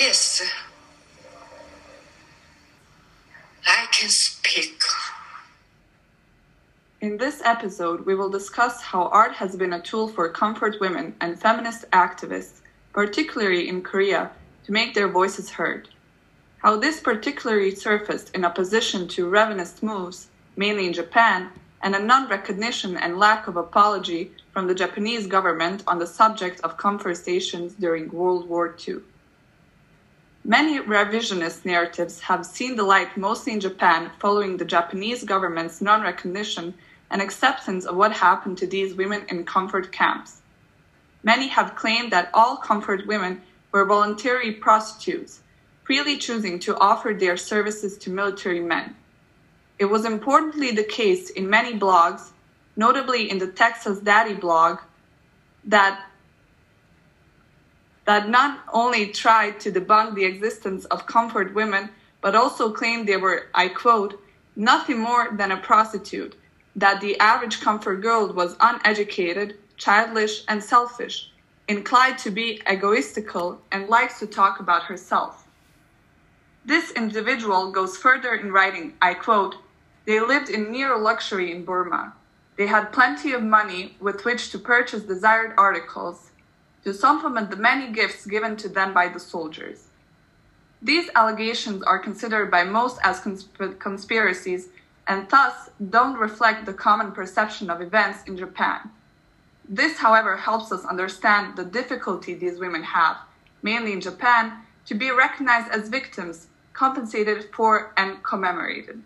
Yes, I can speak. In this episode, we will discuss how art has been a tool for comfort women and feminist activists, particularly in Korea, to make their voices heard. How this particularly surfaced in opposition to revanist moves, mainly in Japan, and a non recognition and lack of apology from the Japanese government on the subject of comfort stations during World War II. Many revisionist narratives have seen the light mostly in Japan following the Japanese government's non recognition and acceptance of what happened to these women in comfort camps. Many have claimed that all comfort women were voluntary prostitutes, freely choosing to offer their services to military men. It was importantly the case in many blogs, notably in the Texas Daddy blog, that that not only tried to debunk the existence of comfort women, but also claimed they were, I quote, nothing more than a prostitute, that the average comfort girl was uneducated, childish, and selfish, inclined to be egoistical, and likes to talk about herself. This individual goes further in writing, I quote, they lived in near luxury in Burma. They had plenty of money with which to purchase desired articles to supplement the many gifts given to them by the soldiers. These allegations are considered by most as consp- conspiracies and thus don't reflect the common perception of events in Japan. This, however, helps us understand the difficulty these women have, mainly in Japan, to be recognized as victims, compensated for, and commemorated.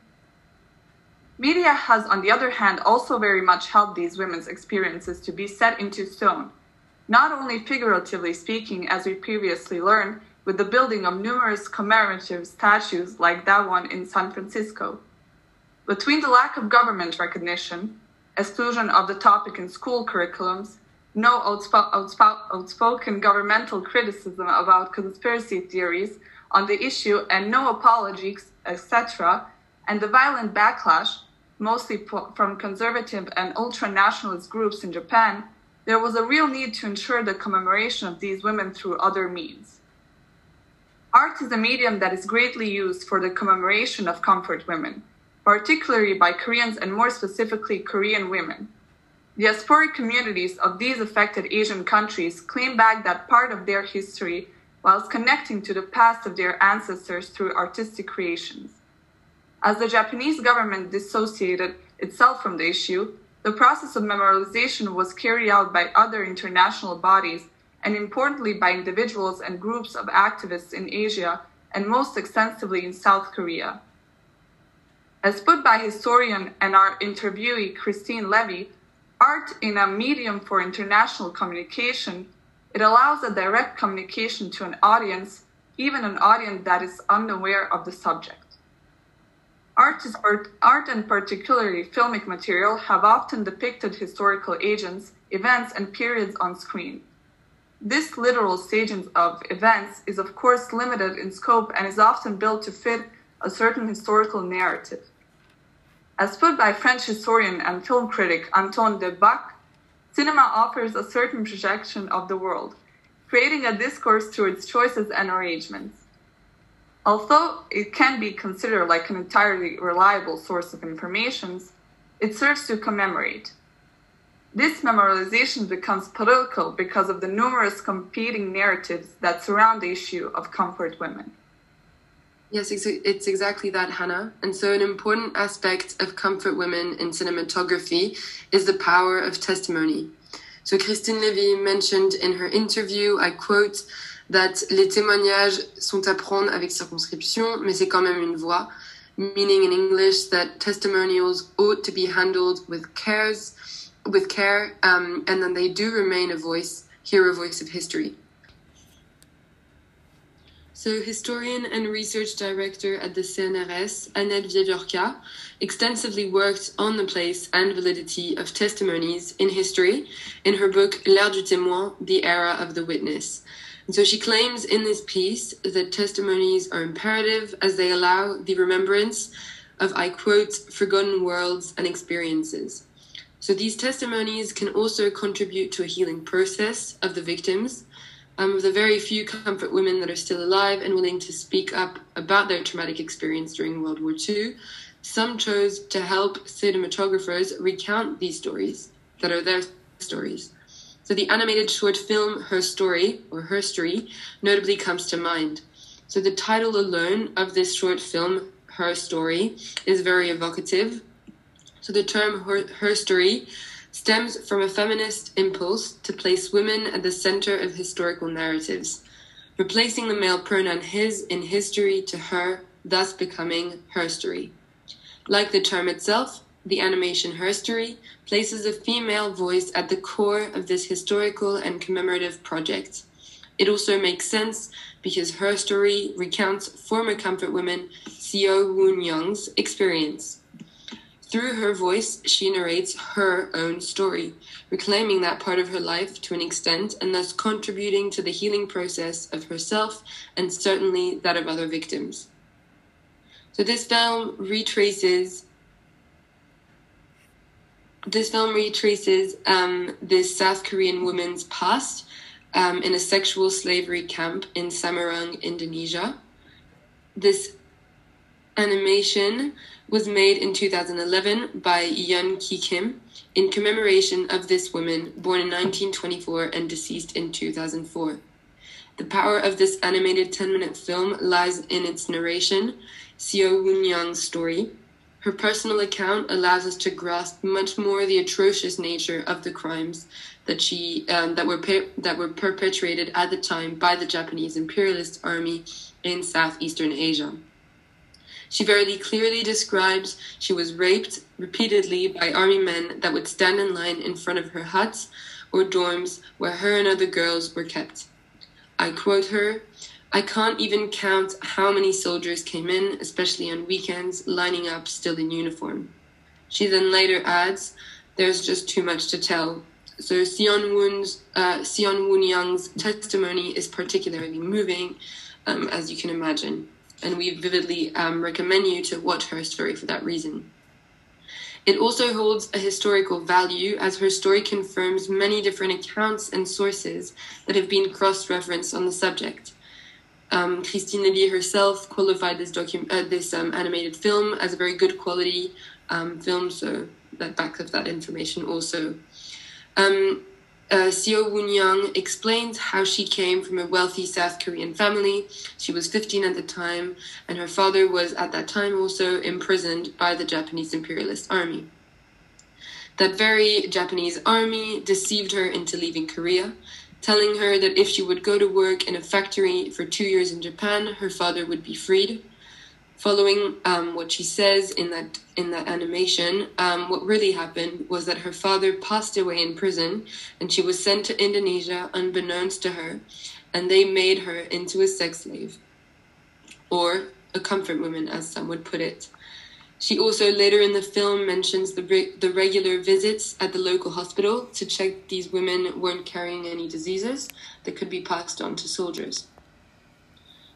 Media has, on the other hand, also very much helped these women's experiences to be set into stone, not only figuratively speaking, as we previously learned, with the building of numerous commemorative statues like that one in San Francisco. Between the lack of government recognition, exclusion of the topic in school curriculums, no outsp- outsp- outspoken governmental criticism about conspiracy theories on the issue, and no apologies, etc., and the violent backlash, mostly from conservative and ultra nationalist groups in Japan, there was a real need to ensure the commemoration of these women through other means. Art is a medium that is greatly used for the commemoration of comfort women, particularly by Koreans and more specifically Korean women. Diasporic communities of these affected Asian countries claim back that part of their history whilst connecting to the past of their ancestors through artistic creations. As the Japanese government dissociated itself from the issue, the process of memorialization was carried out by other international bodies and importantly by individuals and groups of activists in Asia and most extensively in South Korea. As put by historian and our interviewee Christine Levy, art in a medium for international communication, it allows a direct communication to an audience, even an audience that is unaware of the subject. Art, art and particularly filmic material have often depicted historical agents, events, and periods on screen. This literal staging of events is of course limited in scope and is often built to fit a certain historical narrative. As put by French historian and film critic Antoine de Baecque, cinema offers a certain projection of the world, creating a discourse through its choices and arrangements. Although it can be considered like an entirely reliable source of information, it serves to commemorate. This memorialization becomes political because of the numerous competing narratives that surround the issue of comfort women. Yes, it's exactly that, Hannah. And so, an important aspect of comfort women in cinematography is the power of testimony. So, Christine Levy mentioned in her interview, I quote, that les témoignages sont à prendre avec circonscription, mais c'est quand même une voix, meaning in English that testimonials ought to be handled with cares, with care, um, and then they do remain a voice, hear a voice of history. So, historian and research director at the CNRS, Annette Wiewiórka, extensively worked on the place and validity of testimonies in history in her book L'ère du témoin, The Era of the Witness. And so she claims in this piece that testimonies are imperative as they allow the remembrance of, I quote, forgotten worlds and experiences. So these testimonies can also contribute to a healing process of the victims Um, of the very few comfort women that are still alive and willing to speak up about their traumatic experience during World War II, some chose to help cinematographers recount these stories that are their stories. So the animated short film Her Story or Her Story notably comes to mind. So the title alone of this short film, Her Story, is very evocative. So the term Her, her Story stems from a feminist impulse to place women at the center of historical narratives, replacing the male pronoun his in history to her, thus becoming her story. Like the term itself, the animation Herstory places a female voice at the core of this historical and commemorative project. It also makes sense because her story recounts former comfort woman Seo Woon Young's experience. Through her voice, she narrates her own story, reclaiming that part of her life to an extent and thus contributing to the healing process of herself and certainly that of other victims. So this film retraces this film retraces um, this South Korean woman's past um, in a sexual slavery camp in Samarang, Indonesia. This animation was made in 2011 by Jun Ki Kim in commemoration of this woman born in 1924 and deceased in 2004. The power of this animated 10 minute film lies in its narration, Seo Woon Young's story. Her personal account allows us to grasp much more the atrocious nature of the crimes that she um, that were that were perpetrated at the time by the Japanese imperialist army in southeastern Asia. She very clearly describes she was raped repeatedly by army men that would stand in line in front of her huts or dorms where her and other girls were kept. I quote her I can't even count how many soldiers came in, especially on weekends, lining up still in uniform. She then later adds, There's just too much to tell. So Sion Woon's, uh, Woon Young's testimony is particularly moving, um, as you can imagine and we vividly um, recommend you to watch her story for that reason. It also holds a historical value as her story confirms many different accounts and sources that have been cross referenced on the subject. Um, Christine Levy herself qualified this, docu- uh, this um, animated film as a very good quality um, film, so that backs up that information also. Um, uh, Seo Woon Young explains how she came from a wealthy South Korean family. She was 15 at the time, and her father was at that time also imprisoned by the Japanese imperialist army. That very Japanese army deceived her into leaving Korea, telling her that if she would go to work in a factory for two years in Japan, her father would be freed following um, what she says in that in that animation, um, what really happened was that her father passed away in prison, and she was sent to Indonesia unbeknownst to her, and they made her into a sex slave, or a comfort woman, as some would put it. She also later in the film mentions the re- the regular visits at the local hospital to check these women weren't carrying any diseases that could be passed on to soldiers.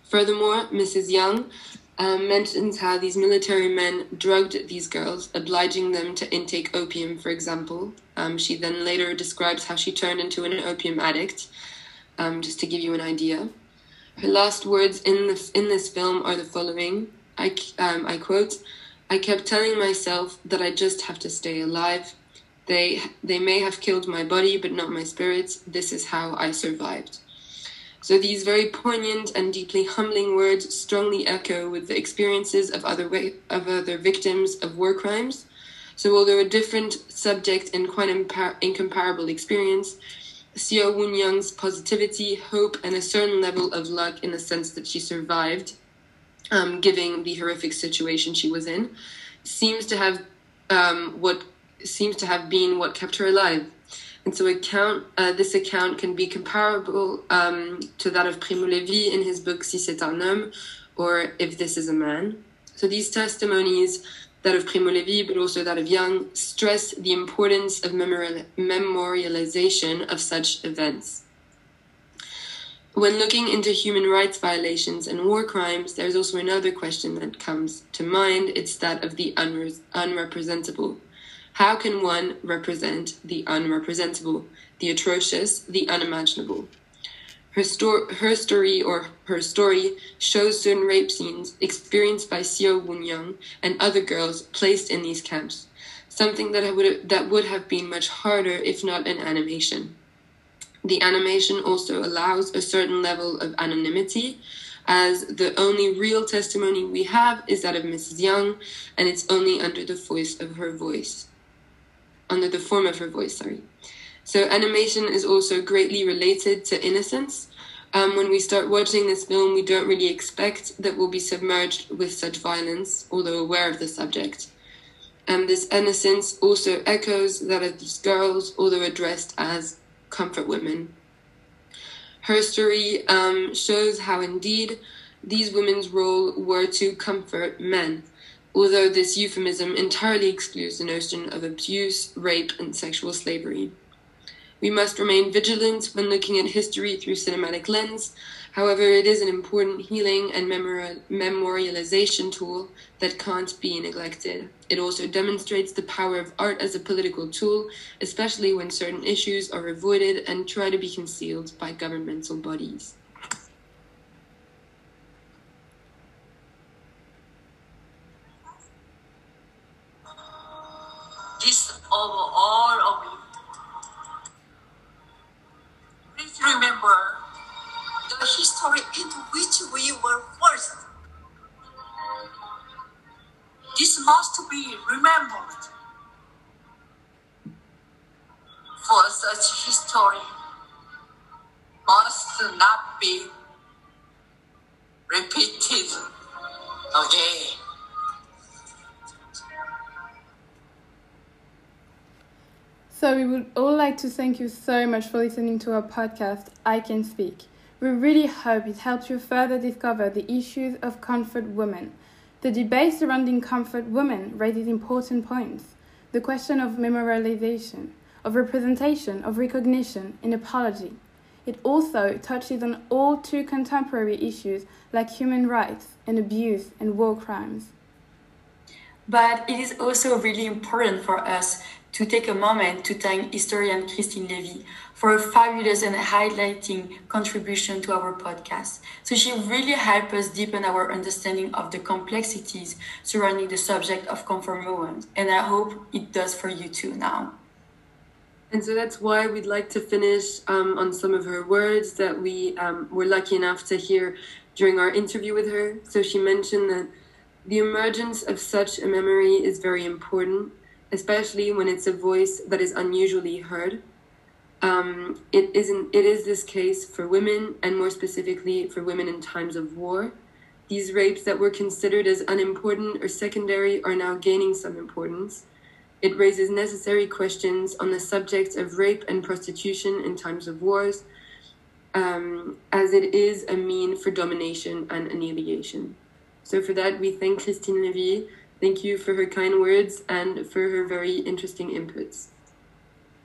Furthermore, Mrs. Young um, mentions how these military men drugged these girls, obliging them to intake opium, for example. Um, she then later describes how she turned into an opium addict, um, just to give you an idea. Her last words in this, in this film are the following I, um, I quote, I kept telling myself that I just have to stay alive. They, they may have killed my body, but not my spirit. This is how I survived. So these very poignant and deeply humbling words strongly echo with the experiences of other way, of other victims of war crimes. So although a different subject and quite impar- incomparable experience, Seo Woon Young's positivity, hope, and a certain level of luck in the sense that she survived, um, given the horrific situation she was in, seems to have um, what seems to have been what kept her alive. And so account, uh, this account can be comparable um, to that of Primo Levi in his book Si c'est un homme or If This is a Man. So these testimonies, that of Primo Levi, but also that of Young, stress the importance of memorial- memorialization of such events. When looking into human rights violations and war crimes, there's also another question that comes to mind. It's that of the unre- unrepresentable. How can one represent the unrepresentable, the atrocious, the unimaginable? Her, sto- her story or her story shows certain rape scenes experienced by Seo Woon and other girls placed in these camps, something that would that would have been much harder if not an animation. The animation also allows a certain level of anonymity, as the only real testimony we have is that of Mrs. Young, and it's only under the voice of her voice, under the form of her voice. Sorry. So animation is also greatly related to innocence. Um, when we start watching this film, we don't really expect that we'll be submerged with such violence, although aware of the subject. And this innocence also echoes that of these girls, although addressed as comfort women. Her story um, shows how indeed these women's role were to comfort men, although this euphemism entirely excludes the notion of abuse, rape, and sexual slavery. We must remain vigilant when looking at history through cinematic lens. However, it is an important healing and memorialization tool that can't be neglected. It also demonstrates the power of art as a political tool, especially when certain issues are avoided and try to be concealed by governmental bodies. This overall of not be repeated again. So, we would all like to thank you so much for listening to our podcast, I Can Speak. We really hope it helps you further discover the issues of comfort women. The debate surrounding comfort women raises important points. The question of memorialization, of representation, of recognition, and apology. It also touches on all too contemporary issues like human rights and abuse and war crimes. But it is also really important for us to take a moment to thank historian Christine Levy for a fabulous and highlighting contribution to our podcast. So she really helped us deepen our understanding of the complexities surrounding the subject of movement, and I hope it does for you too now. And so that's why we'd like to finish um, on some of her words that we um, were lucky enough to hear during our interview with her. So she mentioned that the emergence of such a memory is very important especially when it's a voice that is unusually heard. Um, it isn't. It is this case for women, and more specifically for women in times of war. These rapes that were considered as unimportant or secondary are now gaining some importance. It raises necessary questions on the subjects of rape and prostitution in times of wars, um, as it is a mean for domination and annihilation. So, for that, we thank Christine Levy Thank you for her kind words and for her very interesting inputs.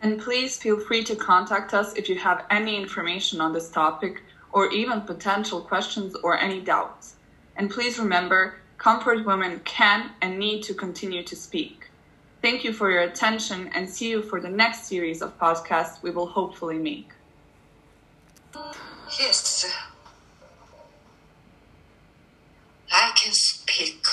And please feel free to contact us if you have any information on this topic or even potential questions or any doubts. And please remember, comfort women can and need to continue to speak. Thank you for your attention and see you for the next series of podcasts we will hopefully make. Yes, I can speak.